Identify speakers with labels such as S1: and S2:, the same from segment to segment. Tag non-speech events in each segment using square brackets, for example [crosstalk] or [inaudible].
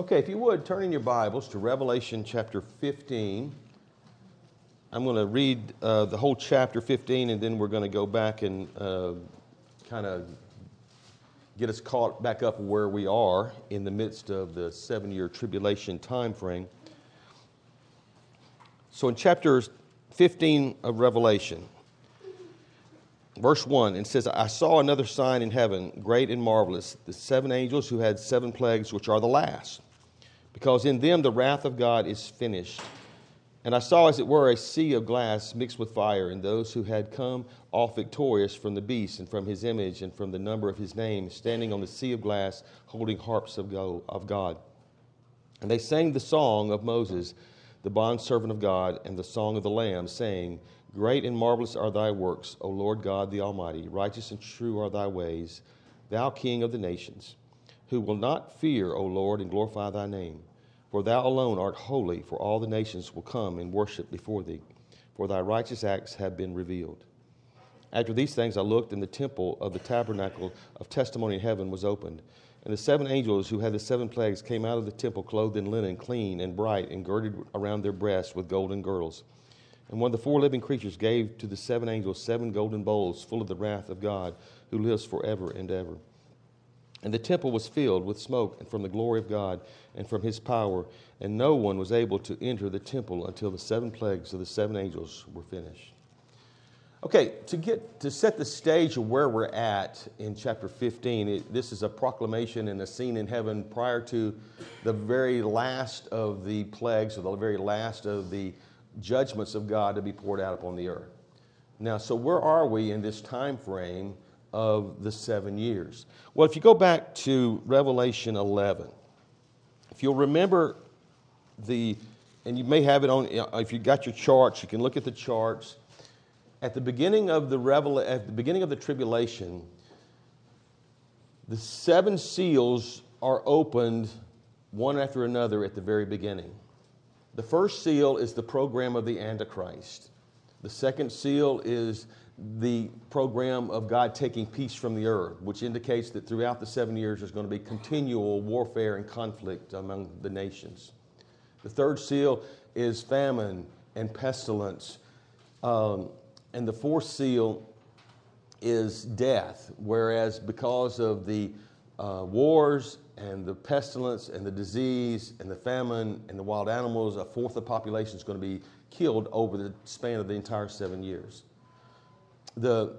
S1: Okay, if you would, turn in your Bibles to Revelation chapter 15. I'm going to read uh, the whole chapter 15, and then we're going to go back and uh, kind of get us caught back up where we are in the midst of the seven year tribulation time frame. So, in chapter 15 of Revelation, verse 1, it says, I saw another sign in heaven, great and marvelous, the seven angels who had seven plagues, which are the last, because in them the wrath of God is finished. And I saw, as it were, a sea of glass mixed with fire, and those who had come off victorious from the beast and from his image and from the number of his name, standing on the sea of glass, holding harps of God. And they sang the song of Moses, the bondservant of God, and the song of the Lamb, saying, Great and marvelous are thy works, O Lord God the Almighty. Righteous and true are thy ways, thou King of the nations, who will not fear, O Lord, and glorify thy name. For thou alone art holy, for all the nations will come and worship before thee, for thy righteous acts have been revealed. After these things I looked, and the temple of the tabernacle of testimony in heaven was opened. And the seven angels who had the seven plagues came out of the temple clothed in linen, clean and bright, and girded around their breasts with golden girdles. And one of the four living creatures gave to the seven angels seven golden bowls full of the wrath of God, who lives forever and ever. And the temple was filled with smoke and from the glory of God and from his power, and no one was able to enter the temple until the seven plagues of the seven angels were finished. Okay, to get to set the stage of where we're at in chapter 15, it, this is a proclamation and a scene in heaven prior to the very last of the plagues or the very last of the judgments of God to be poured out upon the earth. Now, so where are we in this time frame of the seven years? Well, if you go back to Revelation 11, if you'll remember the, and you may have it on, uh, if you got your charts, you can look at the charts. At the beginning of the revel, at the beginning of the tribulation, the seven seals are opened one after another at the very beginning. The first seal is the program of the Antichrist. The second seal is the program of God taking peace from the earth, which indicates that throughout the seven years there's going to be continual warfare and conflict among the nations. The third seal is famine and pestilence. Um, and the fourth seal is death, whereas because of the uh, wars and the pestilence and the disease and the famine and the wild animals, a fourth of the population is going to be killed over the span of the entire seven years. The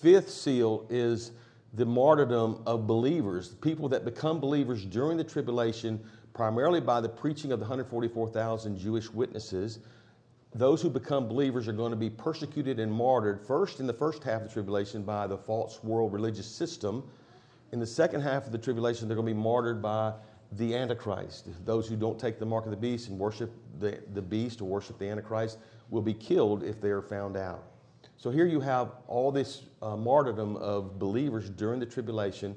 S1: fifth seal is the martyrdom of believers, people that become believers during the tribulation, primarily by the preaching of the 144,000 Jewish witnesses those who become believers are going to be persecuted and martyred first in the first half of the tribulation by the false world religious system. In the second half of the tribulation, they're going to be martyred by the Antichrist. Those who don't take the mark of the beast and worship the, the beast or worship the Antichrist will be killed if they are found out. So here you have all this uh, martyrdom of believers during the tribulation.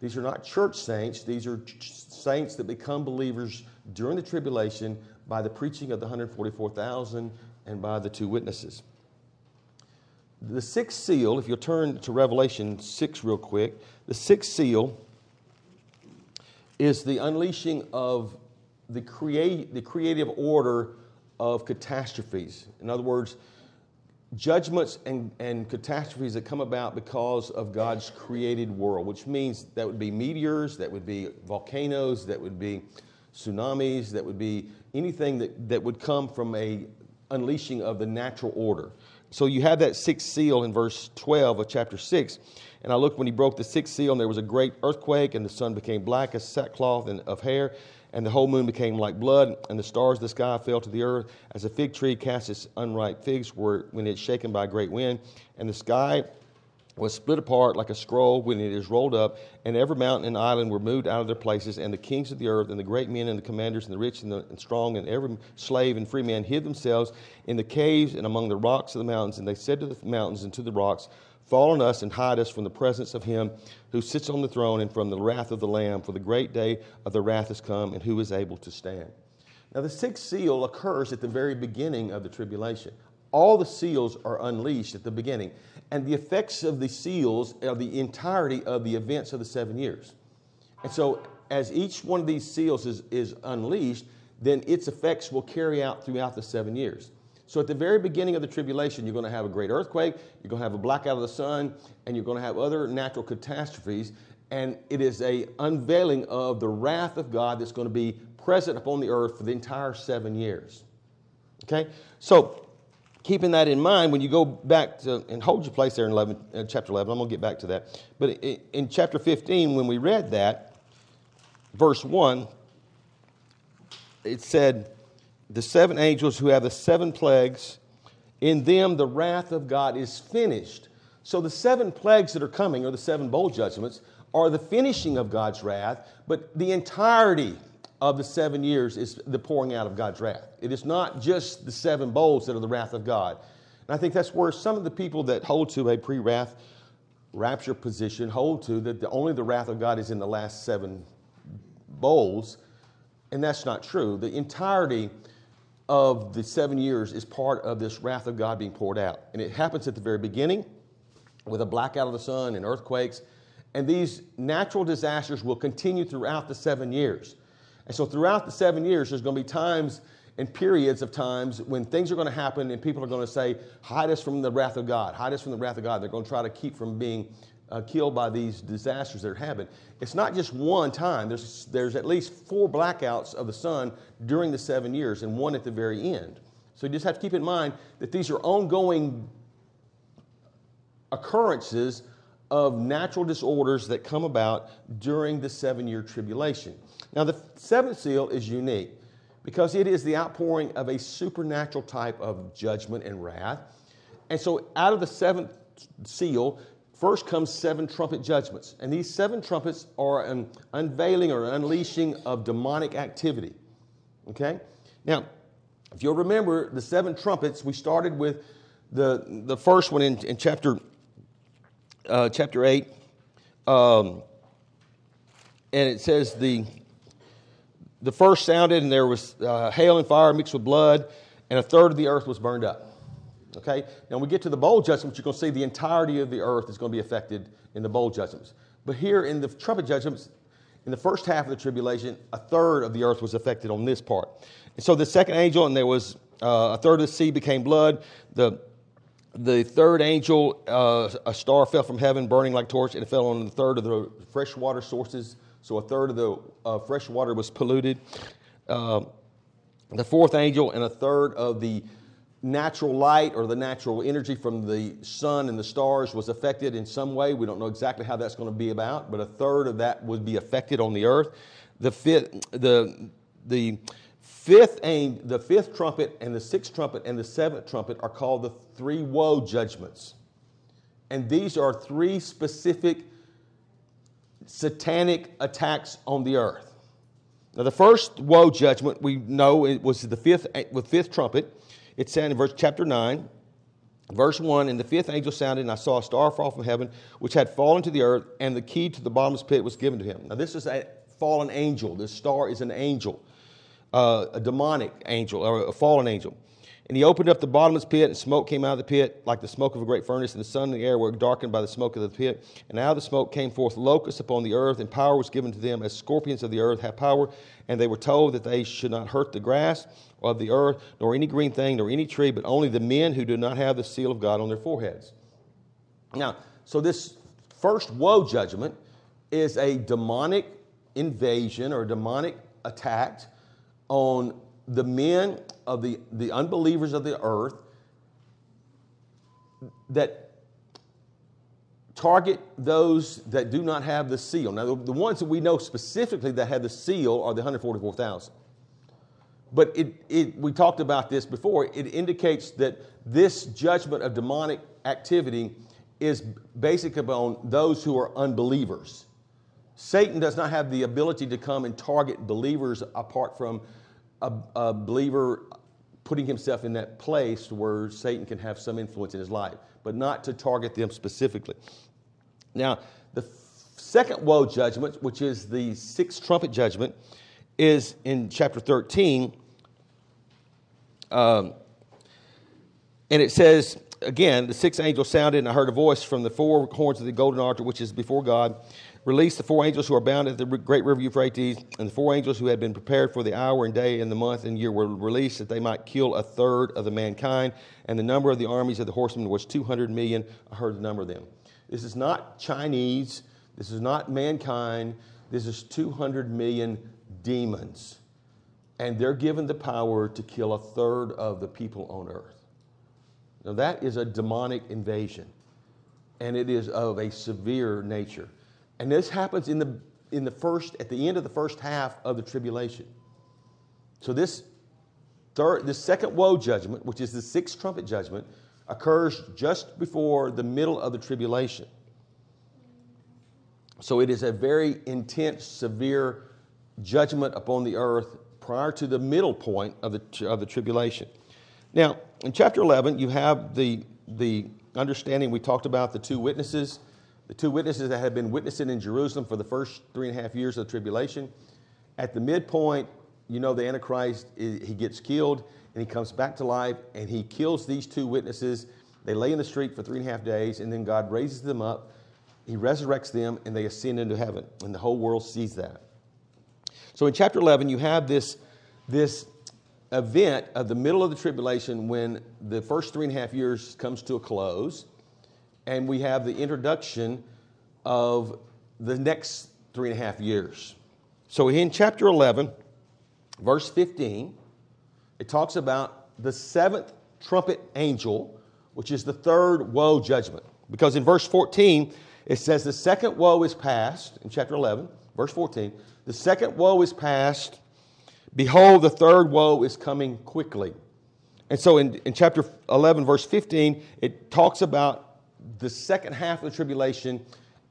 S1: These are not church saints, these are ch- saints that become believers during the tribulation by the preaching of the 144,000 and by the two witnesses. The sixth seal, if you'll turn to Revelation 6 real quick, the sixth seal is the unleashing of the, create, the creative order of catastrophes. In other words, judgments and, and catastrophes that come about because of God's created world, which means that would be meteors, that would be volcanoes, that would be tsunamis, that would be anything that, that would come from a unleashing of the natural order. So you have that sixth seal in verse 12 of chapter 6. And I looked when he broke the sixth seal, and there was a great earthquake, and the sun became black as sackcloth and of hair, and the whole moon became like blood, and the stars of the sky fell to the earth, as a fig tree casts its unripe figs when it's shaken by a great wind. And the sky was split apart like a scroll when it is rolled up, and every mountain and island were moved out of their places, and the kings of the earth, and the great men, and the commanders, and the rich, and the and strong, and every slave and free man hid themselves in the caves and among the rocks of the mountains. And they said to the mountains and to the rocks, Fall on us and hide us from the presence of him who sits on the throne and from the wrath of the Lamb, for the great day of the wrath has come, and who is able to stand? Now, the sixth seal occurs at the very beginning of the tribulation. All the seals are unleashed at the beginning and the effects of the seals are the entirety of the events of the seven years. And so, as each one of these seals is, is unleashed, then its effects will carry out throughout the seven years. So at the very beginning of the tribulation, you're going to have a great earthquake, you're going to have a blackout of the sun, and you're going to have other natural catastrophes. And it is a unveiling of the wrath of God that's going to be present upon the earth for the entire seven years. Okay? So keeping that in mind, when you go back to, and hold your place there in 11, uh, chapter 11, I'm going to get back to that. But in, in chapter 15, when we read that, verse 1, it said, The seven angels who have the seven plagues, in them the wrath of God is finished. So the seven plagues that are coming, or the seven bowl judgments, are the finishing of God's wrath, but the entirety of the seven years is the pouring out of God's wrath. It is not just the seven bowls that are the wrath of God. And I think that's where some of the people that hold to a pre wrath rapture position hold to that the, only the wrath of God is in the last seven bowls. And that's not true. The entirety of the seven years is part of this wrath of God being poured out. And it happens at the very beginning with a blackout of the sun and earthquakes. And these natural disasters will continue throughout the seven years. And so throughout the seven years, there's going to be times and periods of times when things are going to happen and people are going to say, hide us from the wrath of God, hide us from the wrath of God. They're going to try to keep from being uh, killed by these disasters that are happening. It's not just one time. There's, there's at least four blackouts of the sun during the seven years and one at the very end. So you just have to keep in mind that these are ongoing occurrences of natural disorders that come about during the seven year tribulation. Now, the seventh seal is unique because it is the outpouring of a supernatural type of judgment and wrath. And so, out of the seventh seal, first comes seven trumpet judgments. And these seven trumpets are an unveiling or an unleashing of demonic activity. Okay? Now, if you'll remember the seven trumpets, we started with the, the first one in, in chapter, uh, chapter 8. Um, and it says the the first sounded, and there was uh, hail and fire mixed with blood, and a third of the earth was burned up. Okay? Now, when we get to the bowl judgments, you're going to see the entirety of the earth is going to be affected in the bowl judgments. But here in the trumpet judgments, in the first half of the tribulation, a third of the earth was affected on this part. And so the second angel, and there was uh, a third of the sea became blood. The the third angel, uh, a star fell from heaven, burning like torch, and it fell on the third of the freshwater sources so a third of the uh, fresh water was polluted. Uh, the fourth angel and a third of the natural light or the natural energy from the sun and the stars was affected in some way. We don't know exactly how that's going to be about, but a third of that would be affected on the earth. The fifth, the, the fifth, the fifth trumpet and the sixth trumpet and the seventh trumpet are called the three woe judgments. And these are three specific satanic attacks on the earth. Now, the first woe judgment we know it was the fifth with fifth trumpet. It's said in verse chapter nine, verse one. And the fifth angel sounded, and I saw a star fall from heaven, which had fallen to the earth, and the key to the bottomless pit was given to him. Now, this is a fallen angel. This star is an angel, uh, a demonic angel or a fallen angel. And he opened up the bottomless pit, and smoke came out of the pit like the smoke of a great furnace, and the sun and the air were darkened by the smoke of the pit. And out of the smoke came forth locusts upon the earth, and power was given to them as scorpions of the earth have power. And they were told that they should not hurt the grass of the earth, nor any green thing, nor any tree, but only the men who do not have the seal of God on their foreheads. Now, so this first woe judgment is a demonic invasion or demonic attack on the men of the, the unbelievers of the earth that target those that do not have the seal. Now, the, the ones that we know specifically that have the seal are the 144,000. But it, it, we talked about this before. It indicates that this judgment of demonic activity is basically upon those who are unbelievers. Satan does not have the ability to come and target believers apart from a, a believer putting himself in that place where Satan can have some influence in his life, but not to target them specifically. Now, the second woe judgment, which is the sixth trumpet judgment, is in chapter 13. Um, and it says, again, the sixth angel sounded, and I heard a voice from the four horns of the golden altar, which is before God, released the four angels who are bound at the great river Euphrates, and the four angels who had been prepared for the hour and day and the month and year were released that they might kill a third of the mankind. And the number of the armies of the horsemen was 200 million. I heard the number of them. This is not Chinese. This is not mankind. This is 200 million demons. And they're given the power to kill a third of the people on earth. Now, that is a demonic invasion, and it is of a severe nature. And this happens in the, in the first, at the end of the first half of the tribulation. So, this, third, this second woe judgment, which is the sixth trumpet judgment, occurs just before the middle of the tribulation. So, it is a very intense, severe judgment upon the earth prior to the middle point of the, of the tribulation. Now, in chapter 11, you have the, the understanding we talked about the two witnesses, the two witnesses that had been witnessing in Jerusalem for the first three and a half years of the tribulation. At the midpoint, you know, the Antichrist, he gets killed and he comes back to life and he kills these two witnesses. They lay in the street for three and a half days and then God raises them up. He resurrects them and they ascend into heaven. And the whole world sees that. So in chapter 11, you have this, this event of the middle of the tribulation when the first three and a half years comes to a close, and we have the introduction of the next three and a half years. So in chapter 11, verse 15, it talks about the seventh trumpet angel, which is the third woe judgment. Because in verse 14, it says the second woe is past, in chapter 11, verse 14, the second woe is past Behold, the third woe is coming quickly. And so in, in chapter 11, verse 15, it talks about the second half of the tribulation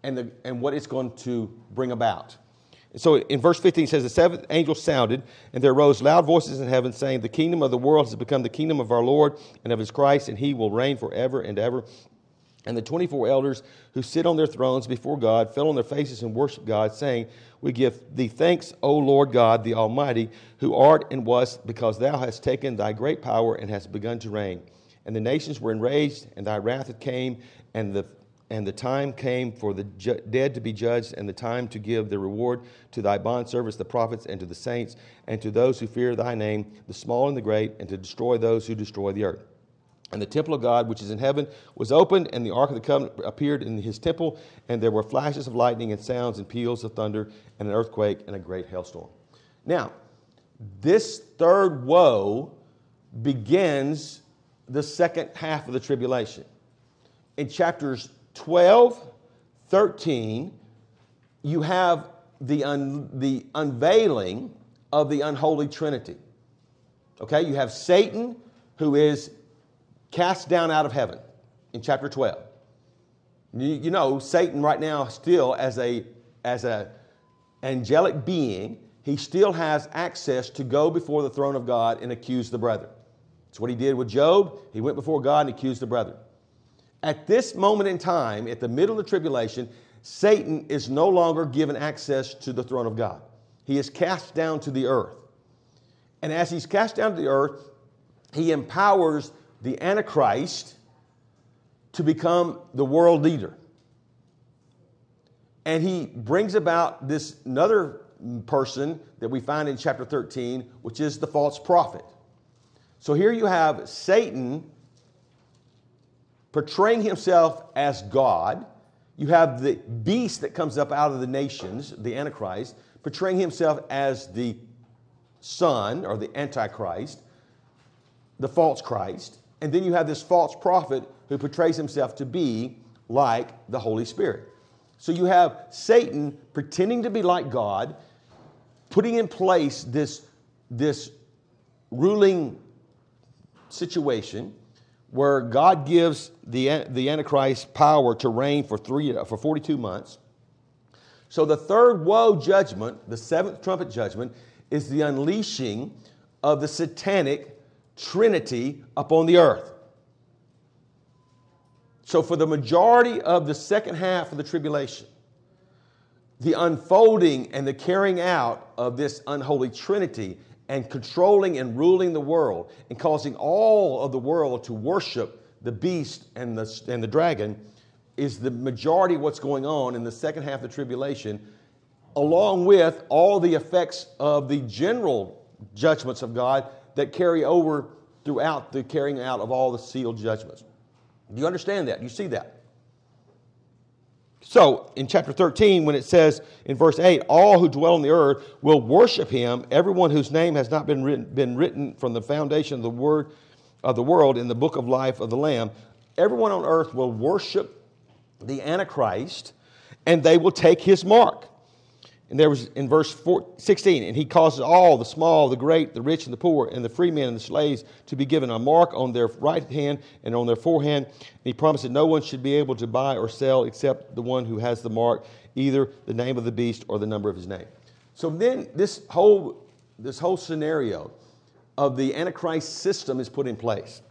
S1: and, the, and what it's going to bring about. So in verse 15 it says, The seventh angel sounded, and there arose loud voices in heaven, saying, The kingdom of the world has become the kingdom of our Lord and of his Christ, and he will reign forever and ever. And the 24 elders who sit on their thrones before God fell on their faces and worshiped God, saying, We give thee thanks, O Lord God, the Almighty, who art and was, because thou hast taken thy great power and hast begun to reign. And the nations were enraged, and thy wrath came, and the and the time came for the ju- dead to be judged, and the time to give the reward to thy bond bondservants, the prophets, and to the saints, and to those who fear thy name, the small and the great, and to destroy those who destroy the earth. And the temple of God, which is in heaven, was opened, and the ark of the covenant appeared in his temple, and there were flashes of lightning, and sounds, and peals of thunder, and an earthquake, and a great hailstorm. Now, this third woe begins the second half of the tribulation. In chapters 12, 13, you have the, un, the unveiling of the unholy trinity. Okay, you have Satan, who is cast down out of heaven in chapter 12. You, you know, Satan right now still as a as a angelic being, he still has access to go before the throne of God and accuse the brethren. That's what he did with Job. He went before God and accused the brethren. At this moment in time, at the middle of the tribulation, Satan is no longer given access to the throne of God. He is cast down to the earth. And as he's cast down to the earth, he empowers the Antichrist to become the world leader. And he brings about this another person that we find in chapter 13, which is the false prophet. So here you have Satan portraying himself as God. You have the beast that comes up out of the nations, the Antichrist, portraying himself as the Son or the Antichrist, the false Christ. And then you have this false prophet who portrays himself to be like the Holy Spirit. So you have Satan pretending to be like God, putting in place this, this ruling situation where God gives the, the Antichrist power to reign for, three, uh, for 42 months. So the third woe judgment, the seventh trumpet judgment, is the unleashing of the satanic Trinity upon the earth. So, for the majority of the second half of the tribulation, the unfolding and the carrying out of this unholy Trinity and controlling and ruling the world and causing all of the world to worship the beast and the, and the dragon is the majority of what's going on in the second half of the tribulation, along with all the effects of the general judgments of God that carry over throughout the carrying out of all the sealed judgments. Do you understand that? Do you see that? So, in chapter 13, when it says in verse 8, all who dwell on the earth will worship him, everyone whose name has not been written, been written from the foundation of the word of the world in the book of life of the Lamb, everyone on earth will worship the Antichrist and they will take his mark. And there was in verse 4, 16, and he causes all, the small, the great, the rich, and the poor, and the free men and the slaves to be given a mark on their right hand and on their forehand. And he promised that no one should be able to buy or sell except the one who has the mark, either the name of the beast or the number of his name. So then this whole, this whole scenario of the Antichrist system is put in place.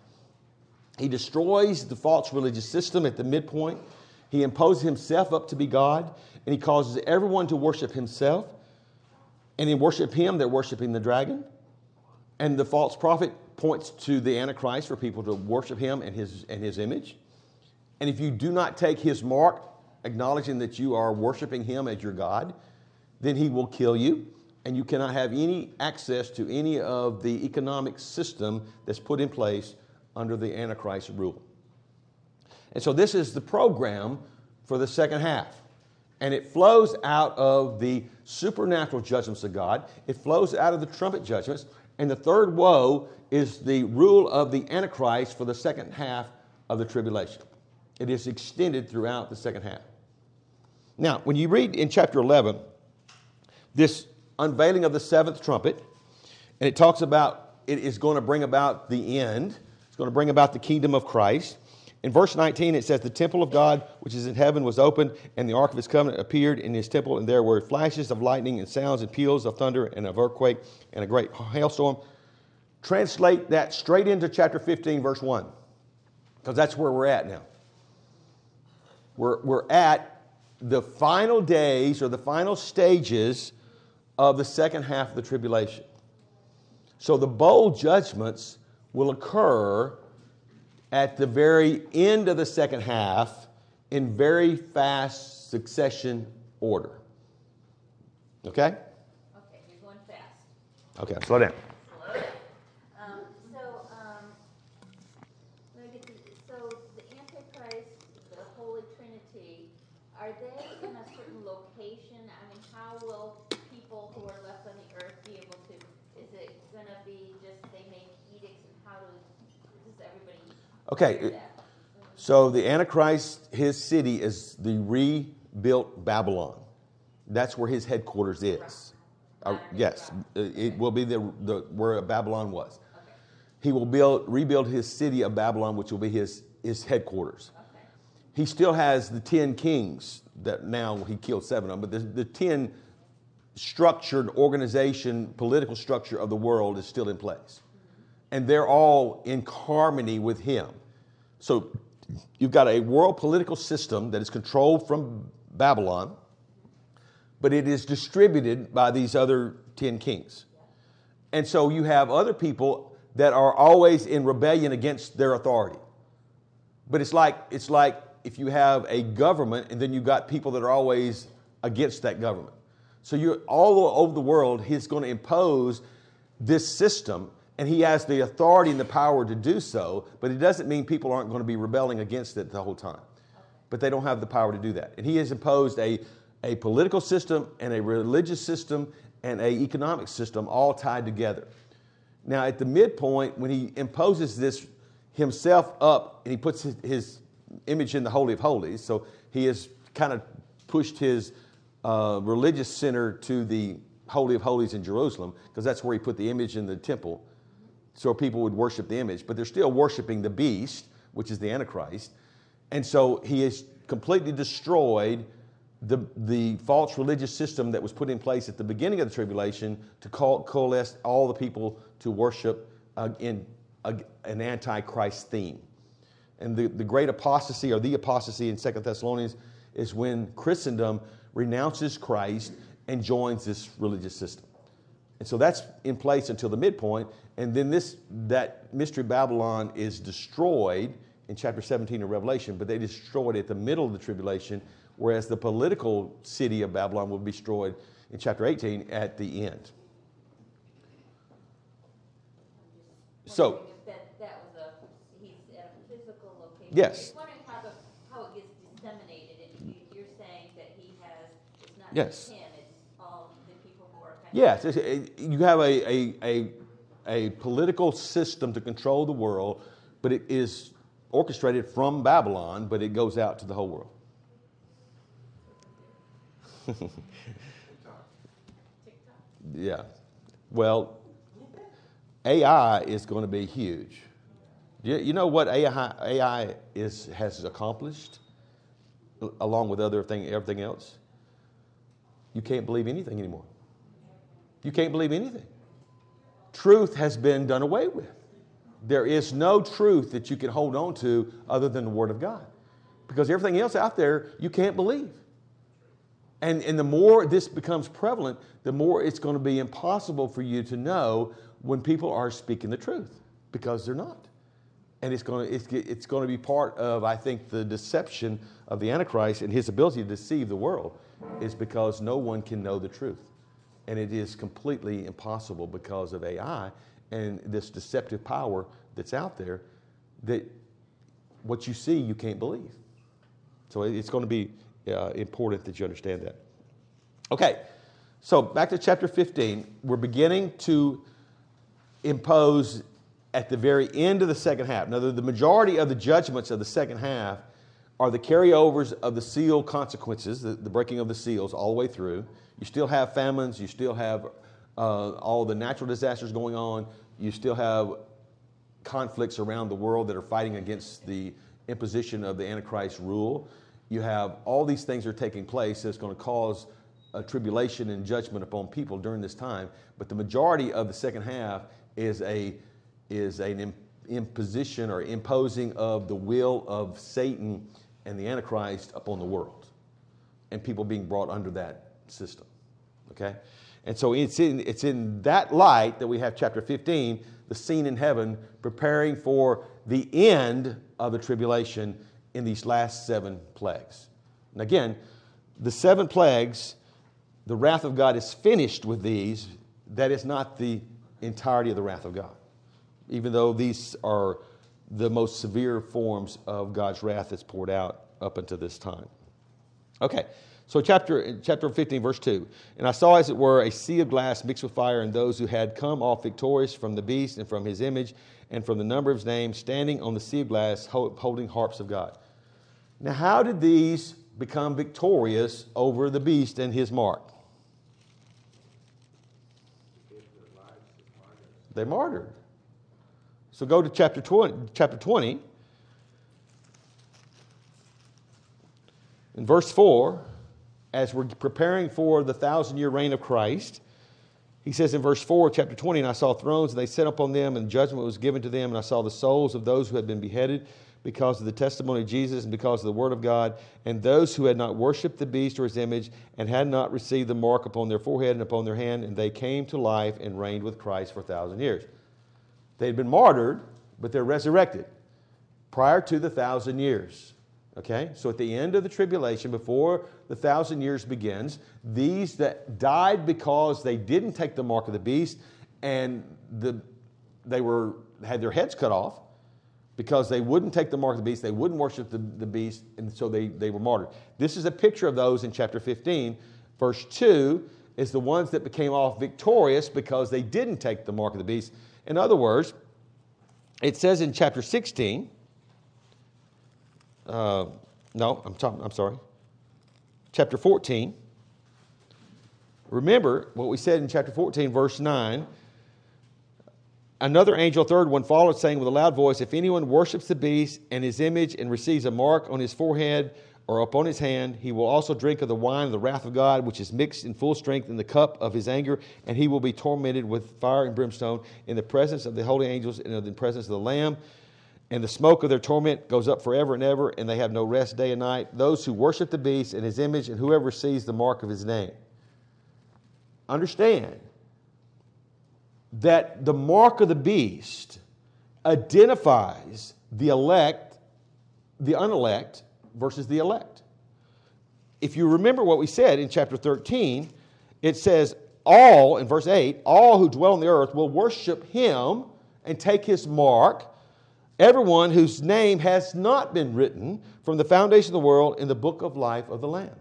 S1: He destroys the false religious system at the midpoint. He imposes himself up to be God and he causes everyone to worship himself. And in worship him, they're worshiping the dragon. And the false prophet points to the Antichrist for people to worship him and his, and his image. And if you do not take his mark, acknowledging that you are worshiping him as your God, then he will kill you, and you cannot have any access to any of the economic system that's put in place under the Antichrist rule. And so, this is the program for the second half and it flows out of the supernatural judgments of God. It flows out of the trumpet judgments. And the third woe is the rule of the Antichrist for the second half of the tribulation. It is extended throughout the second half. Now, when you read in chapter 11, this unveiling of the seventh trumpet, and it talks about it is going to bring about the end, it's going to bring about the kingdom of Christ. In verse 19, it says, The temple of God, which is in heaven, was opened, and the ark of his covenant appeared in his temple, and there were flashes of lightning, and sounds, and peals of thunder, and of earthquake, and a great hailstorm. Translate that straight into chapter 15, verse 1, because that's where we're at now. We're, we're at the final days or the final stages of the second half of the tribulation. So the bowl judgments will occur at the very end of the second half in very fast succession order. Okay?
S2: Okay, you're going fast.
S1: Okay, slow down.
S2: Slow down. Um, so, um, let me get to, so the Antichrist, the Holy Trinity, are they in a certain location? I mean, how will people who are left on the earth be able to, is it gonna be just they make edicts and how does, does everybody
S1: Okay, so the Antichrist, his city is the rebuilt Babylon. That's where his headquarters is. Uh, yes, it will be the, the where Babylon was.
S2: Okay,
S1: He will build, rebuild his city of Babylon, which will be his, his headquarters.
S2: okay,
S1: He still has the 10 kings that now he killed seven of them, but the, the 10 structured organization, political structure of the world is still in place. And they're all in harmony with him. So you've got a world political system that is controlled from Babylon, but it is distributed by these other 10 kings. And so you have other people that are always in rebellion against their authority. But it's like it's like if you have a government and then you've got people that are always against that government. So you're all over the world, he's going to impose this system, and he has the authority and the power to do so, but it doesn't mean people aren't going to be rebelling against it the whole time. But they don't have the power to do that. And he has imposed a, a political system and a religious system and a economic system all tied together. Now, at the midpoint, when he imposes this himself up and he puts his, his image in the Holy of Holies, so he has kind of pushed his uh, religious center to the Holy of Holies in Jerusalem, because that's where he put the image in the temple, so people would worship the image, but they're still worshiping the beast, which is the Antichrist. And so he has completely destroyed the, the false religious system that was put in place at the beginning of the tribulation to co- coalesce all the people to worship uh, in a, an antichrist theme. And the, the great apostasy or the apostasy in Second Thessalonians is when Christendom renounces Christ and joins this religious system. And so that's in place until the midpoint, and then this that mystery Babylon is destroyed in chapter 17 of Revelation, but they destroyed it at the middle of the tribulation, whereas the political city of Babylon will be destroyed in chapter 18 at the end. So-
S2: that, that was a, he's at a physical location.
S1: Yes.
S2: Just wondering how the, how it gets disseminated, and you, you're saying that he has, it's not
S1: Yes.
S2: just him, it's all the people who are.
S1: Yes, it- you have a, a, a, a political system to control the world, but it is orchestrated from Babylon, but it goes out to the whole world. [laughs] Yeah. Well, AI is going to be huge. You, know what AI, AI is, has accomplished along with other thing, everything else? You can't believe anything anymore. You can't believe anything. Truth has been done away with. There is no truth that you can hold on to other than the Word of God. Because everything else out there, you can't believe. And, and the more this becomes prevalent, the more it's going to be impossible for you to know when people are speaking the truth because they're not. And it's going to, it's, it's going to be part of, I think, the deception of the Antichrist and his ability to deceive the world is because no one can know the truth. And it is completely impossible because of AI and this deceptive power that's out there that what you see, you can't believe. So it's going to be uh, important that you understand that. Okay, so back to chapter 15. We're beginning to impose at the very end of the second half. Now, the the majority of the judgments of the second half are the carryovers of the seal consequences, the, the breaking of the seals all the way through. You still have famines, you still have uh, all the natural disasters going on, you still have conflicts around the world that are fighting against the imposition of the Antichrist rule. You have all these things are taking place that's going to cause a tribulation and judgment upon people during this time. But the majority of the second half is a is an imposition or imposing of the will of Satan and the Antichrist upon the world, and people being brought under that system. Okay? And so it's in, it's in that light that we have chapter 15, the scene in heaven, preparing for the end of the tribulation in these last seven plagues. And again, the seven plagues, the wrath of God is finished with these. That is not the entirety of the wrath of God, even though these are the most severe forms of God's wrath that's poured out up until this time. Okay, so chapter, chapter 15, verse 2. And I saw, as it were, a sea of glass mixed with fire, and those who had come off victorious from the beast and from his image and from the number of his name, standing on the sea of glass, holding harps of God. Now, how did these become victorious over the beast and his mark? They martyred. So go to chapter 20. Chapter 20 In verse 4, as we're preparing for the thousand year reign of Christ, he says in verse 4, chapter 20, and I saw thrones, and they sat upon them, and judgment was given to them, and I saw the souls of those who had been beheaded because of the testimony of Jesus and because of the word of God, and those who had not worshipped the beast or his image, and had not received the mark upon their forehead and upon their hand, and they came to life and reigned with Christ for a thousand years. They had been martyred, but they're resurrected prior to the thousand years. Okay? So at the end of the tribulation, before the thousand years begins, these that died because they didn't take the mark of the beast and the, they were, had their heads cut off because they wouldn't take the mark of the beast, they wouldn't worship the, the beast, and so they, they were martyred. This is a picture of those in chapter 15. Verse 2 is the ones that became off victorious because they didn't take the mark of the beast. In other words, it says in chapter 16, uh, no, I'm, I'm sorry. Chapter 14. Remember what we said in chapter 14, verse 9. Another angel, third one, followed, saying with a loud voice If anyone worships the beast and his image and receives a mark on his forehead or upon his hand, he will also drink of the wine of the wrath of God, which is mixed in full strength in the cup of his anger, and he will be tormented with fire and brimstone in the presence of the holy angels and in the presence of the Lamb. And the smoke of their torment goes up forever and ever, and they have no rest day and night. Those who worship the beast and his image, and whoever sees the mark of his name. Understand that the mark of the beast identifies the elect the unelect versus the elect. If you remember what we said in chapter 13, it says, All, in verse 8, all who dwell on the earth will worship him and take his mark. Everyone whose name has not been written from the foundation of the world in the book of life of the Lamb.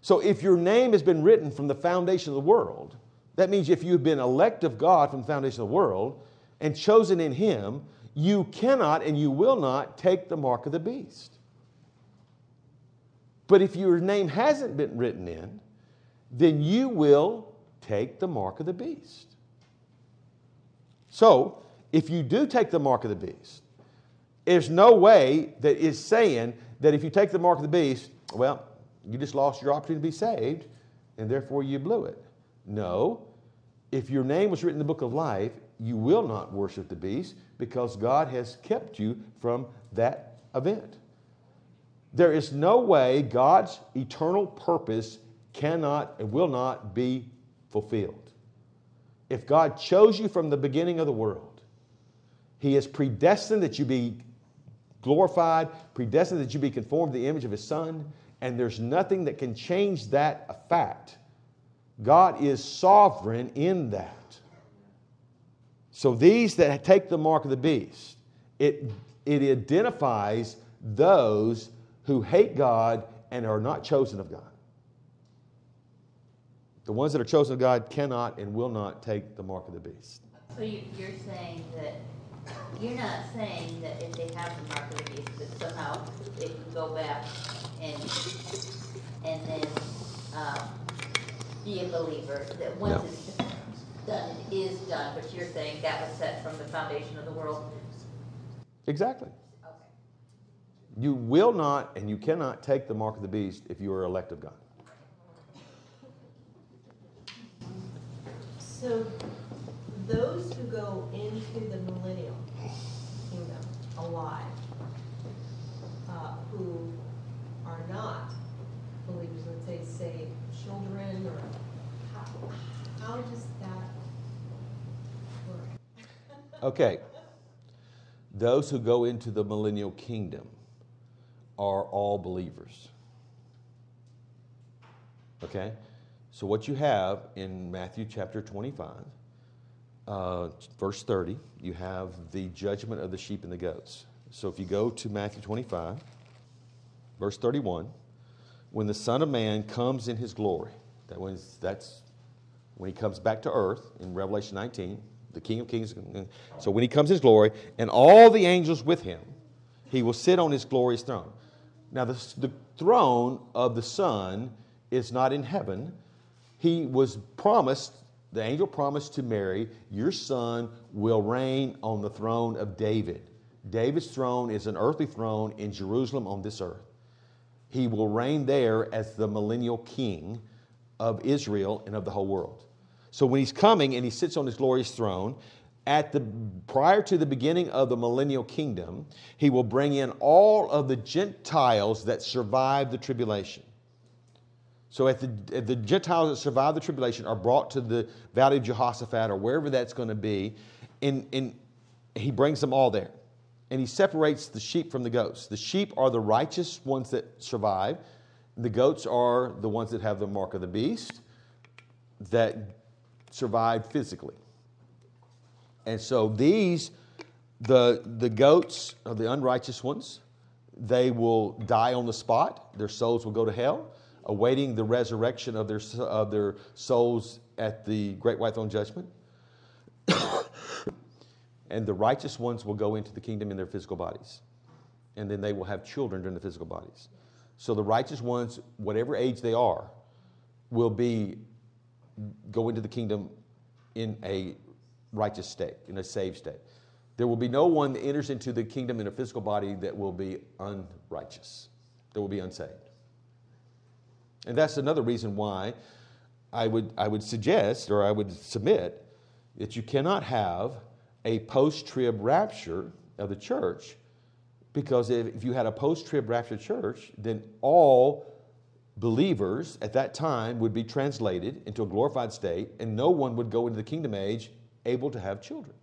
S1: So if your name has been written from the foundation of the world, that means if you've been elect of God from the foundation of the world and chosen in him, you cannot and you will not take the mark of the beast. But if your name hasn't been written in, then you will take the mark of the beast. So, if you do take the mark of the beast, there's no way that is saying that if you take the mark of the beast, well, you just lost your opportunity to be saved and therefore you blew it. No. If your name was written in the book of life, you will not worship the beast because God has kept you from that event. There is no way God's eternal purpose cannot and will not be fulfilled. If God chose you from the beginning of the world, He has predestined that you be glorified, predestined that you be conformed to the image of His Son, and there's nothing that can change that fact. God is sovereign in that. So these that take the mark of the beast, it, it identifies those who hate God and are not chosen of God. The ones that are chosen of God cannot and will not take the mark of the beast.
S2: So you, you're saying that, you're not saying that if they have the mark of the beast, that somehow they can go back and, and then, um, be a believer, that once
S1: No.
S2: it's done, it is done, but you're saying that was set from the foundation of the world?
S1: Exactly. You will not and you cannot take the mark of the beast if you are elect of God.
S3: So those who go into the millennial kingdom alive, uh, who are not believers, let's say, say children, or how, how does that work?
S1: Okay. Those who go into the millennial kingdom are all believers. Okay? So, what you have in Matthew chapter 25, uh, verse 30, you have the judgment of the sheep and the goats. So, if you go to Matthew 25, verse 31, when the Son of Man comes in his glory, that was, that's when he comes back to earth in Revelation 19, the King of Kings. So when he comes in his glory, and all the angels with him, he will sit on his glorious throne. Now, the, the throne of the Son is not in heaven. He was promised, the angel promised to Mary, your son will reign on the throne of David. David's throne is an earthly throne in Jerusalem on this earth. He will reign there as the millennial king of Israel and of the whole world. So when he's coming and he sits on his glorious throne, at the prior to the beginning of the millennial kingdom, he will bring in all of the Gentiles that survived the tribulation. So at the, at the Gentiles that survive the tribulation are brought to the valley of Jehoshaphat or wherever that's going to be, and, and he brings them all there. And he separates the sheep from the goats. The sheep are the righteous ones that survive. The goats are the ones that have the mark of the beast that survived physically. And so these, the, the goats are the unrighteous ones. They will die on the spot. Their souls will go to hell, awaiting the resurrection of their, of their souls at the great white throne judgment. [coughs] and the righteous ones will go into the kingdom in their physical bodies. And then they will have children during the physical bodies. So the righteous ones, whatever age they are, will be go into the kingdom in a righteous state, in a saved state. There will be no one that enters into the kingdom in a physical body that will be unrighteous, that will be unsaved. And that's another reason why I would, I would suggest or I would submit that you cannot have a post trib rapture of the church because if, you had a post trib rapture church, then all believers at that time would be translated into a glorified state, and no one would go into the kingdom age able to have children.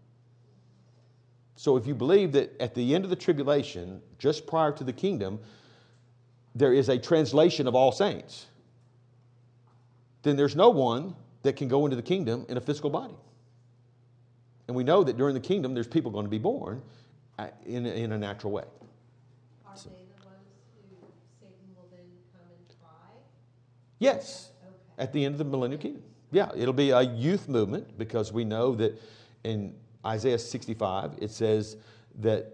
S1: So if you believe that at the end of the tribulation, just prior to the kingdom, there is a translation of all saints, then there's no one that can go into the kingdom in a physical body. And we know that during the kingdom, there's people going to be born uh, in, in a natural way.
S3: Are they the ones who Satan will then come and try?
S1: Yes,
S3: Okay.
S1: at the end of the millennial kingdom. Yeah, it'll be a youth movement because we know that in Isaiah 65, it says that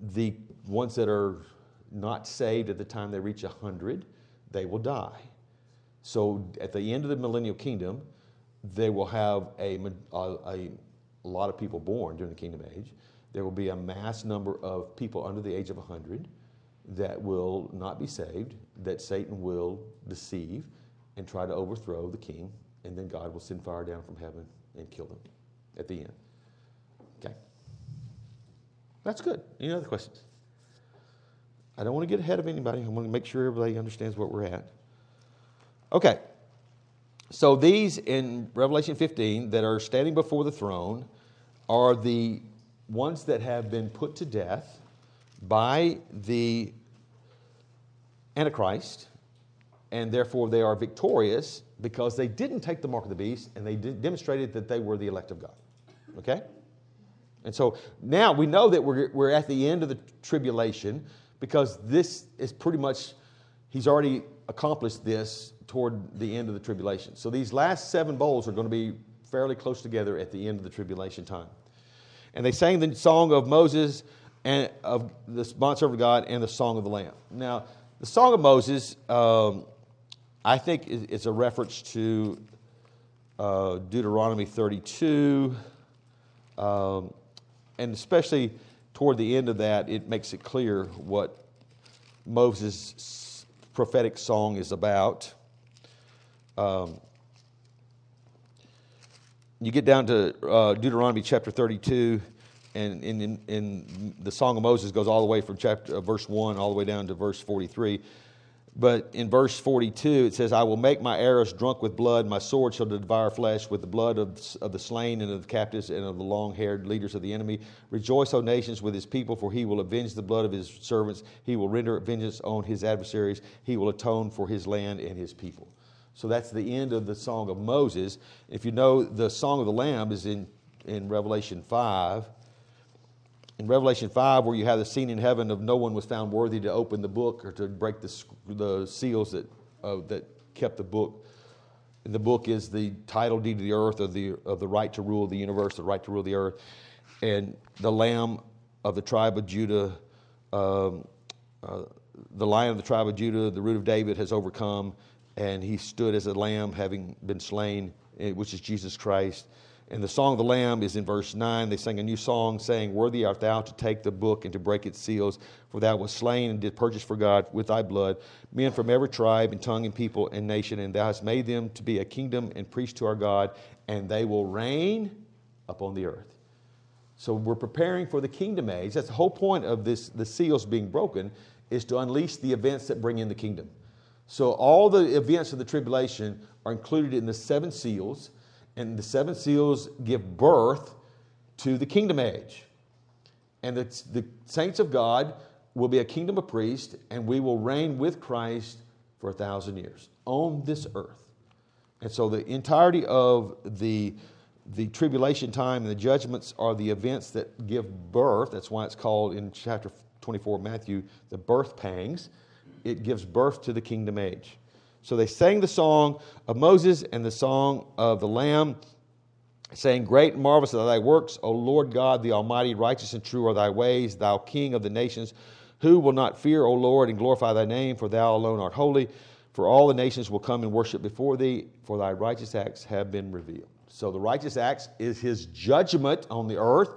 S1: the ones that are not saved at the time they reach 100, they will die. So at the end of the millennial kingdom, they will have a, a, a lot of people born during the kingdom age. There will be a mass number of people under the age of 100 that will not be saved, that Satan will deceive and try to overthrow the king, and then God will send fire down from heaven and kill them at the end. Okay. That's good. Any other questions? I don't want to get ahead of anybody. I want to make sure everybody understands what we're at. Okay. So these in Revelation 15 that are standing before the throne are the ones that have been put to death by the Antichrist, and therefore they are victorious because they didn't take the mark of the beast and they demonstrated that they were the elect of God. Okay? And so now we know that we're, we're at the end of the tribulation because this is pretty much, he's already accomplished this toward the end of the tribulation. So these last seven bowls are going to be fairly close together at the end of the tribulation time. And they sang the song of Moses and of the bondservant of God and the song of the Lamb. Now, the song of Moses, um, I think, is a reference to uh, Deuteronomy 32. Um, and especially toward the end of that, it makes it clear what Moses' prophetic song is about. Um, you get down to uh, Deuteronomy chapter 32, and in, in, in the Song of Moses goes all the way from chapter uh, verse 1 all the way down to verse 43. But in verse 42, it says, I will make my arrows drunk with blood, my sword shall devour flesh with the blood of, of the slain and of the captives and of the long haired leaders of the enemy. Rejoice, O nations, with his people, for he will avenge the blood of his servants. He will render vengeance on his adversaries. He will atone for his land and his people. So that's the end of the Song of Moses. If you know, the Song of the Lamb is in, in Revelation 5 in Revelation 5, where you have the scene in heaven of no one was found worthy to open the book or to break the, the seals that, uh, that kept the book. The book is the title deed of the earth, of the, of the right to rule the universe, the right to rule the earth. And the Lamb of the tribe of Judah, um, uh, the Lion of the tribe of Judah, the root of David, has overcome, and he stood as a lamb having been slain, eh, which is Jesus Christ. And the song of the Lamb is in verse 9. They sang a new song, saying, Worthy art thou to take the book and to break its seals, for thou wast slain and did purchase for God with thy blood men from every tribe and tongue and people and nation, and thou hast made them to be a kingdom and priests to our God, and they will reign upon the earth. So we're preparing for the kingdom age. That's the whole point of this, the seals being broken, is to unleash the events that bring in the kingdom. So all the events of the tribulation are included in the seven seals and the seven seals give birth to the kingdom age. And the, the saints of God will be a kingdom of priests, and we will reign with Christ for a thousand years on this earth. And so the entirety of the, the tribulation time and the judgments are the events that give birth. That's why it's called in chapter 24 of Matthew the birth pangs. It gives birth to the kingdom age. So they sang the song of Moses and the song of the Lamb, saying, Great and marvelous are thy works, O Lord God, the Almighty, righteous and true are thy ways, thou King of the nations. Who will not fear, O Lord, and glorify thy name? For thou alone art holy. For all the nations will come and worship before thee, for thy righteous acts have been revealed. So the righteous acts is his judgment on the earth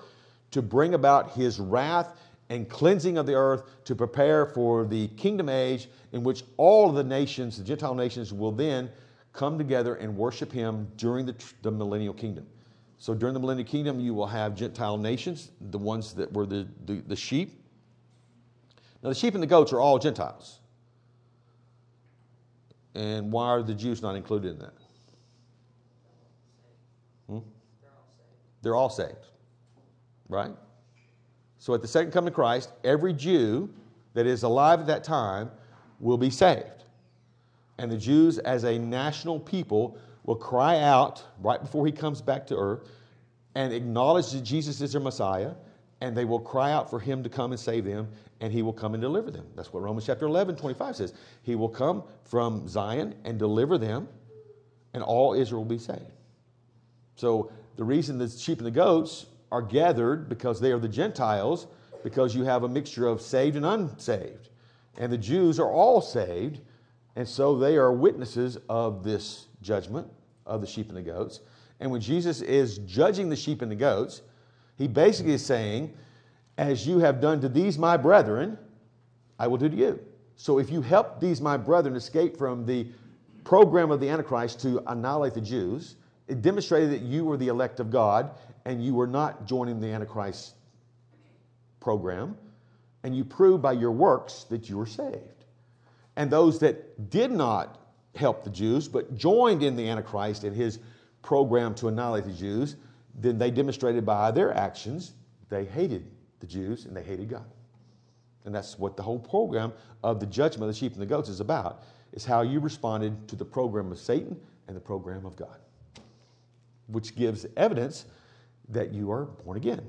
S1: to bring about his wrath and cleansing of the earth to prepare for the kingdom age in which all of the nations, the Gentile nations, will then come together and worship him during the, the millennial kingdom. So during the millennial kingdom, you will have Gentile nations, the ones that were the, the, the sheep. Now, the sheep and the goats are all Gentiles. And why are the Jews not included in that? Hmm? They're all saved, right? So at the second coming of Christ, every Jew that is alive at that time will be saved. And the Jews, as a national people, will cry out right before he comes back to earth and acknowledge that Jesus is their Messiah, and they will cry out for him to come and save them, and he will come and deliver them. That's what Romans chapter 11, 25 says. He will come from Zion and deliver them, and all Israel will be saved. So the reason the sheep and the goats are gathered because they are the Gentiles, because you have a mixture of saved and unsaved. And the Jews are all saved, and so they are witnesses of this judgment of the sheep and the goats. And when Jesus is judging the sheep and the goats, he basically is saying, As you have done to these my brethren, I will do to you. So if you help these my brethren escape from the program of the Antichrist to annihilate the Jews, it demonstrated that you were the elect of God and you were not joining the Antichrist program. And you proved by your works that you were saved. And those that did not help the Jews but joined in the Antichrist and his program to annihilate the Jews, then they demonstrated by their actions they hated the Jews and they hated God. And that's what the whole program of the judgment of the sheep and the goats is about, is how you responded to the program of Satan and the program of God, which gives evidence that you are born again.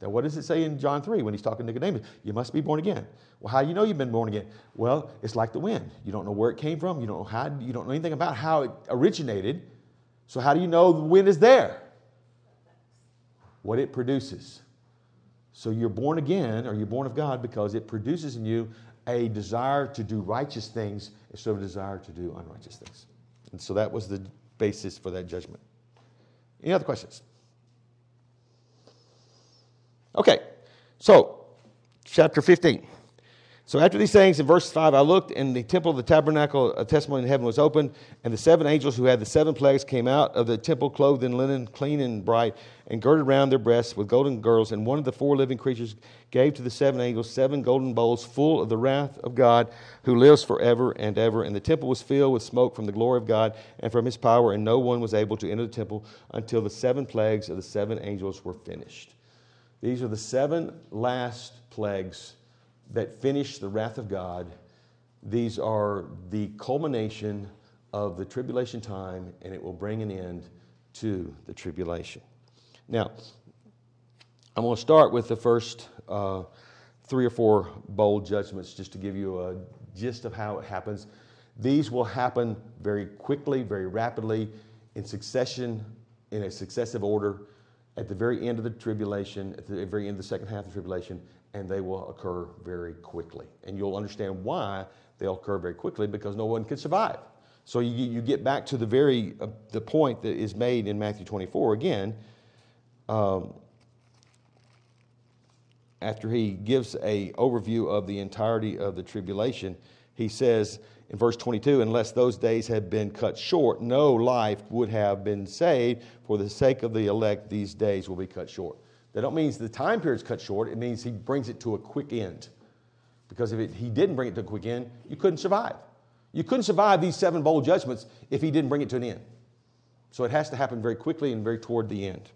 S1: Now, what does it say in John 3 when he's talking to Nicodemus? You must be born again. Well, how do you know you've been born again? Well, it's like the wind. You don't know where it came from. You don't know how. You don't know anything about how it originated. So how do you know the wind is there? What it produces. So you're born again, or you're born of God, because it produces in you a desire to do righteous things instead of a desire to do unrighteous things. And so that was the basis for that judgment. Any other questions? Okay, so chapter 15. So after these things, in verse 5, I looked, and the temple of the tabernacle of testimony in heaven was opened, and the seven angels who had the seven plagues came out of the temple, clothed in linen, clean and bright, and girded round their breasts with golden girdles. And one of the four living creatures gave to the seven angels seven golden bowls full of the wrath of God, who lives forever and ever. And the temple was filled with smoke from the glory of God and from his power, and no one was able to enter the temple until the seven plagues of the seven angels were finished. These are the seven last plagues that finish the wrath of God. These are the culmination of the tribulation time, and it will bring an end to the tribulation. Now, I'm going to start with the first uh, three or four bowl judgments just to give you a gist of how it happens. These will happen very quickly, very rapidly, in succession, in a successive order, at the very end of the tribulation, at the very end of the second half of the tribulation, and they will occur very quickly. And you'll understand why they'll occur very quickly because no one can survive. So you, you get back to the very uh, the point that is made in Matthew 24 again. Um, after he gives a overview of the entirety of the tribulation, he says in verse 22 unless those days had been cut short no life would have been saved for the sake of the elect these days will be cut short that don't mean the time period's cut short. It means he brings it to a quick end. Because if it, he didn't bring it to a quick end, you couldn't survive. You couldn't survive these seven bowl judgments if he didn't bring it to an end. So it has to happen very quickly and very toward the end.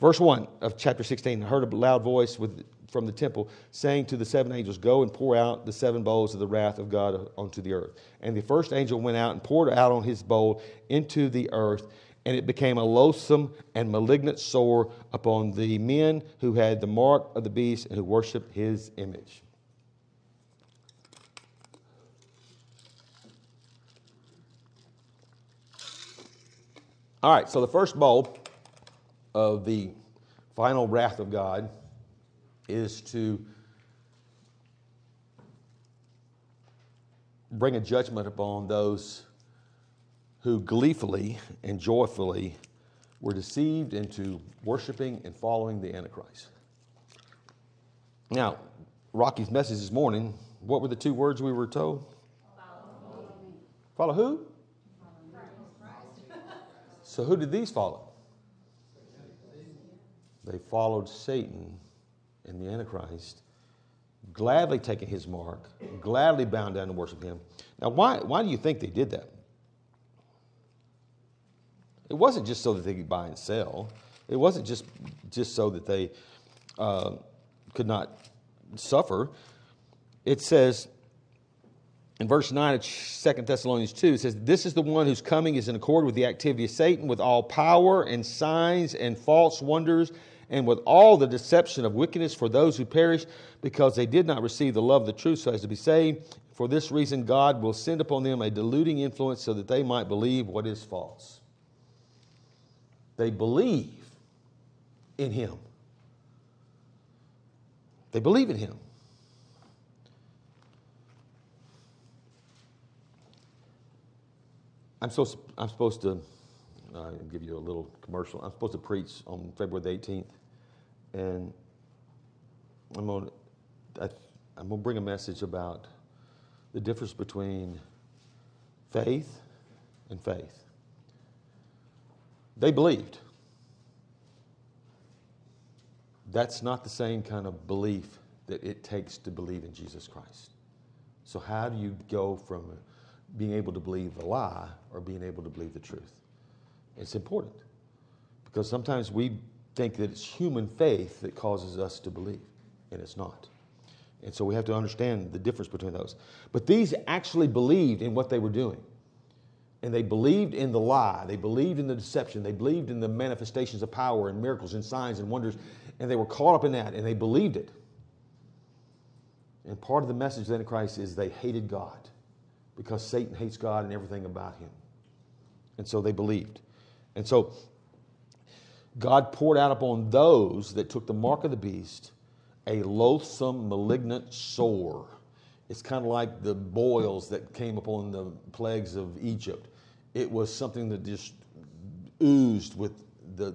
S1: Verse 1 of chapter 16 I heard a loud voice with, from the temple saying to the seven angels, Go and pour out the seven bowls of the wrath of God onto the earth. And the first angel went out and poured out on his bowl into the earth, and it became a loathsome and malignant sore upon the men who had the mark of the beast and who worshiped his image. All right, so the first bowl of the final wrath of God is to bring a judgment upon those who gleefully and joyfully were deceived into worshiping and following the Antichrist. Now, Rocky's message this morning, what were the two words we were told? Follow, who? So, who did these follow? They followed Satan and the Antichrist, gladly taking his mark, gladly bowing down to worship him. Now, why, why do you think they did that? It wasn't just so that they could buy and sell. It wasn't just, just so that they uh, could not suffer. It says in verse 9 of 2 Thessalonians 2, it says, This is the one whose coming is in accord with the activity of Satan, with all power and signs and false wonders, and with all the deception of wickedness for those who perish, because they did not receive the love of the truth so as to be saved. For this reason, God will send upon them a deluding influence so that they might believe what is false. They believe in Him. They believe in Him. I'm supposed, I'm supposed to uh, give you a little commercial. I'm supposed to preach on February the 18th, and I'm going to, I'm to bring a message about the difference between faith and faith. They believed. That's not the same kind of belief that it takes to believe in Jesus Christ. So, how do you go from being able to believe a lie or being able to believe the truth? It's important because sometimes we think that it's human faith that causes us to believe, and it's not. And so we have to understand the difference between those. But these actually believed in what they were doing. And they believed in the lie. They believed in the deception. They believed in the manifestations of power and miracles and signs and wonders. And they were caught up in that and they believed it. And part of the message of the Antichrist is they hated God because Satan hates God and everything about him. And so they believed. And so God poured out upon those that took the mark of the beast a loathsome, malignant sore. It's kind of like the boils that came upon the plagues of Egypt. It was something that just oozed with the,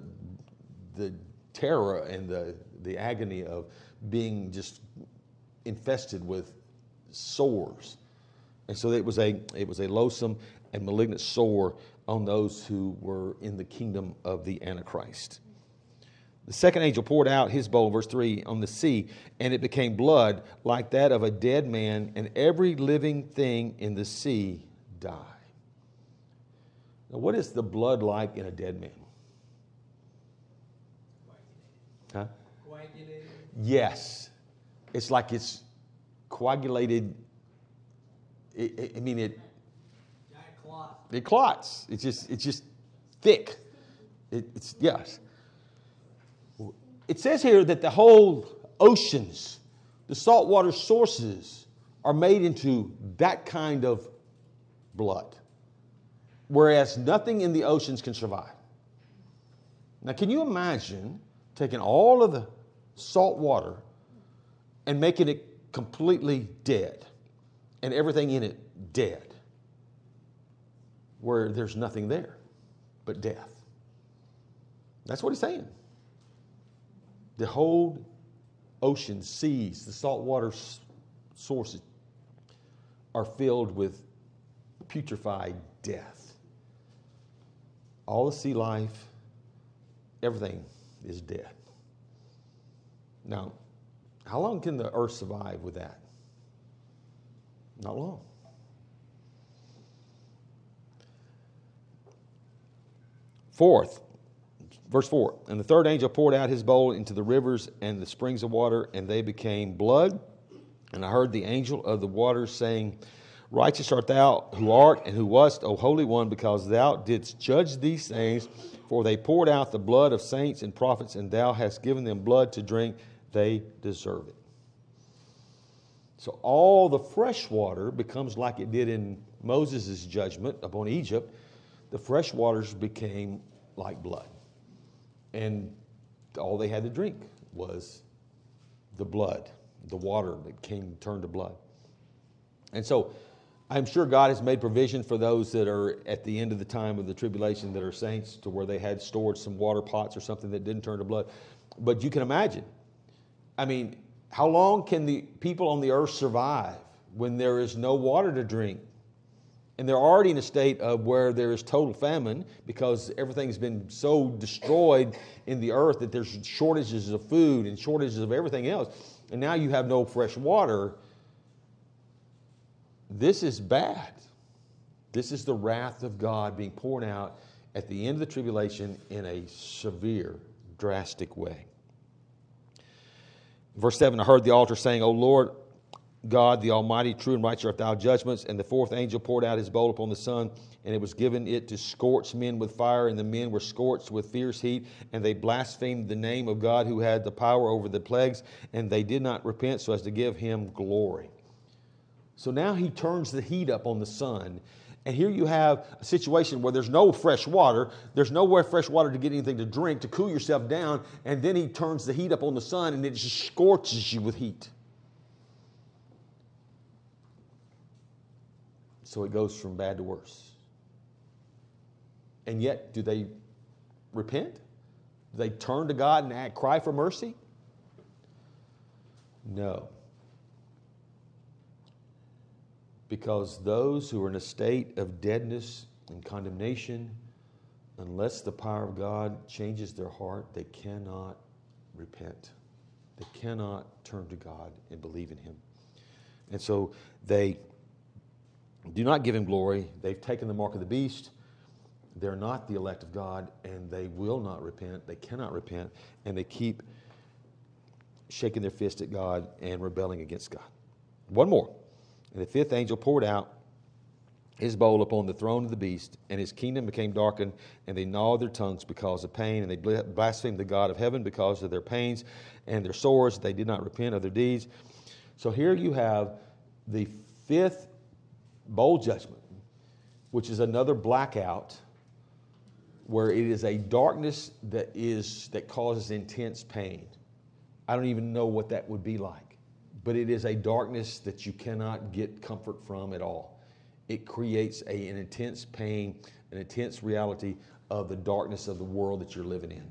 S1: the terror and the, the agony of being just infested with sores. And so it was a, it was a loathsome and malignant sore on those who were in the kingdom of the Antichrist. The second angel poured out his bowl, verse 3, on the sea, and it became blood like that of a dead man, and every living thing in the sea died. Now, what is the blood like in a dead man? Huh? Coagulated. Yes. It's like it's coagulated. It, I mean, it. It clots. It's just, it's just thick. It, it's yes. It says here that the whole oceans, the saltwater sources, are made into that kind of blood, whereas nothing in the oceans can survive. Now, can you imagine taking all of the salt water and making it completely dead and everything in it dead, where there's nothing there but death? That's what he's saying. The whole ocean, seas, the saltwater sources are filled with putrefied death. All the sea life, everything is dead. Now, how long can the earth survive with that? Not long. Fourth, Verse 4 And the third angel poured out his bowl into the rivers and the springs of water, and they became blood. And I heard the angel of the waters saying, Righteous art thou who art and who wast, O Holy One, because thou didst judge these things. For they poured out the blood of saints and prophets, and thou hast given them blood to drink. They deserve it. So all the fresh water becomes like it did in Moses' judgment upon Egypt. The fresh waters became like blood. And all they had to drink was the blood, the water that came turned to blood. And so I'm sure God has made provision for those that are at the end of the time of the tribulation that are saints to where they had stored some water pots or something that didn't turn to blood. But you can imagine. I mean, how long can the people on the earth survive when there is no water to drink? And they're already in a state of where there is total famine because everything's been so destroyed in the earth that there's shortages of food and shortages of everything else. And now you have no fresh water. This is bad. This is the wrath of God being poured out at the end of the tribulation in a severe, drastic way. Verse 7 I heard the altar saying, O Lord God, the Almighty, true and righteous art thou judgments. And the fourth angel poured out his bowl upon the sun, and it was given it to scorch men with fire, and the men were scorched with fierce heat, and they blasphemed the name of God who had the power over the plagues, and they did not repent so as to give him glory. So now he turns the heat up on the sun. And here you have a situation where there's no fresh water, there's nowhere fresh water to get anything to drink, to cool yourself down, and then he turns the heat up on the sun and it just scorches you with heat. So it goes from bad to worse. And yet, do they repent? Do they turn to God and act, cry for mercy? No because those who are in a state of deadness and condemnation, unless the power of God changes their heart, they cannot repent. They cannot turn to God and believe in Him. And so they do not give Him glory. They've taken the mark of the beast. They're not the elect of God, and they will not repent. They cannot repent, and they keep shaking their fist at God and rebelling against God. One more. And the fifth angel poured out his bowl upon the throne of the beast, and his kingdom became darkened, and they gnawed their tongues because of pain, and they blasphemed the God of heaven because of their pains and their sores. They did not repent of their deeds. So here you have the fifth bowl judgment, which is another blackout where it is a darkness that is that causes intense pain. I don't even know what that would be like but it is a darkness that you cannot get comfort from at all. It creates a, an intense pain, an intense reality of the darkness of the world that you're living in.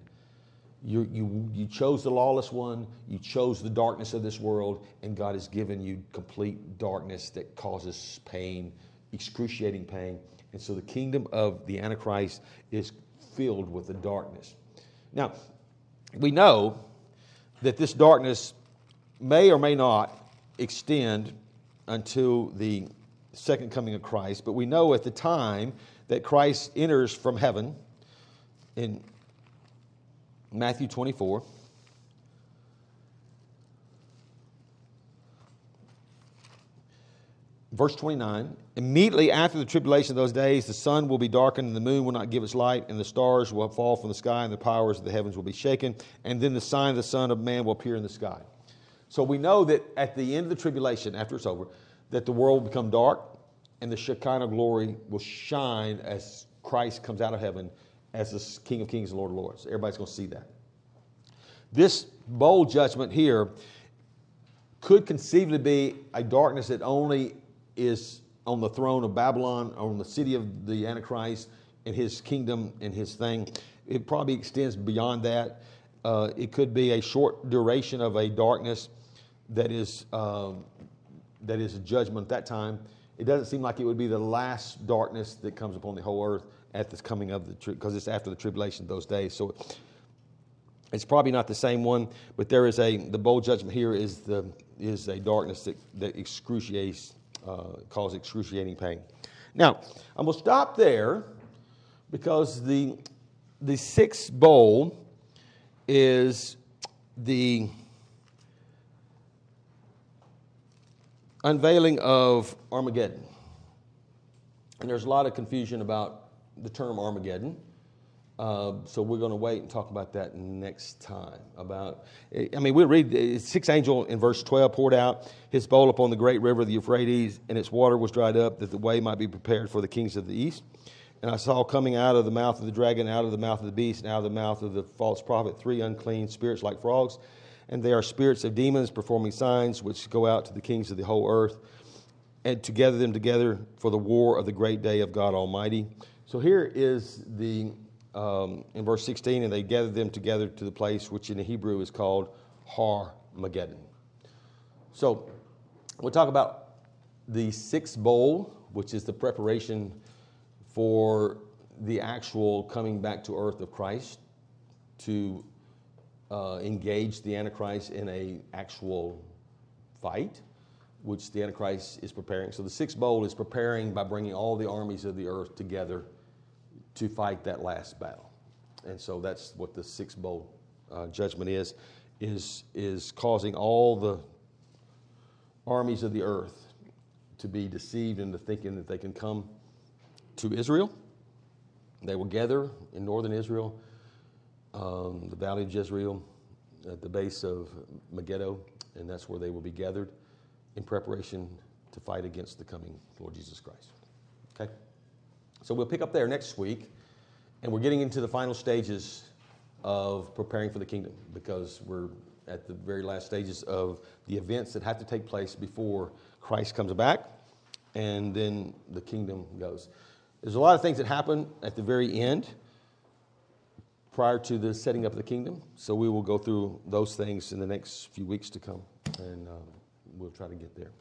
S1: You, you, you chose the lawless one, you chose the darkness of this world, and God has given you complete darkness that causes pain, excruciating pain. And so the kingdom of the Antichrist is filled with the darkness. Now, we know that this darkness may or may not extend until the second coming of Christ, but we know at the time that Christ enters from heaven in Matthew 24. Verse 29 Immediately after the tribulation of those days, the sun will be darkened, and the moon will not give its light, and the stars will fall from the sky, and the powers of the heavens will be shaken. And then the sign of the Son of Man will appear in the sky. So we know that at the end of the tribulation, after it's over, that the world will become dark and the Shekinah glory will shine as Christ comes out of heaven as the King of Kings and Lord of Lords. Everybody's going to see that. This bowl judgment here could conceivably be a darkness that only is on the throne of Babylon, on the city of the Antichrist, and his kingdom and his thing. It probably extends beyond that. Uh, it could be a short duration of a darkness that is, um, that is a judgment at that time. It doesn't seem like it would be the last darkness that comes upon the whole earth at the coming of the because it's after the tribulation of those days. So it's probably not the same one, but there is a the bowl judgment here is the is a darkness that, that excruciates uh, causes excruciating pain. Now I'm gonna stop there because the the sixth bowl is the unveiling of Armageddon. And there's a lot of confusion about the term Armageddon. Uh, so we're going to wait and talk about that next time. About, I mean, we read six angel in verse twelve poured out his bowl upon the great river, the Euphrates, and its water was dried up, that the way might be prepared for the kings of the east. And I saw coming out of the mouth of the dragon, out of the mouth of the beast, and out of the mouth of the false prophet, three unclean spirits like frogs and they are spirits of demons performing signs which go out to the kings of the whole earth and to gather them together for the war of the great day of God Almighty. So here is the, um, in verse 16, and they gathered them together to the place which in the Hebrew is called Har Mageddon. So we'll talk about the sixth bowl, which is the preparation for the actual coming back to earth of Christ to uh, engage the Antichrist in a actual fight, which the Antichrist is preparing. So the sixth bowl is preparing by bringing all the armies of the earth together to fight that last battle. And so that's what the sixth bowl uh, judgment is. is, is causing all the armies of the earth to be deceived into thinking that they can come to Israel. They will gather in northern Israel, um, the valley of Jezreel, at the base of Megiddo, and that's where they will be gathered in preparation to fight against the coming Lord Jesus Christ. Okay? So we'll pick up there next week, and we're getting into the final stages of preparing for the kingdom because we're at the very last stages of the events that have to take place before Christ comes back and then the kingdom goes. There's a lot of things that happen at the very end prior to the setting up of the kingdom. So we will go through those things in the next few weeks to come, and um, we'll try to get there.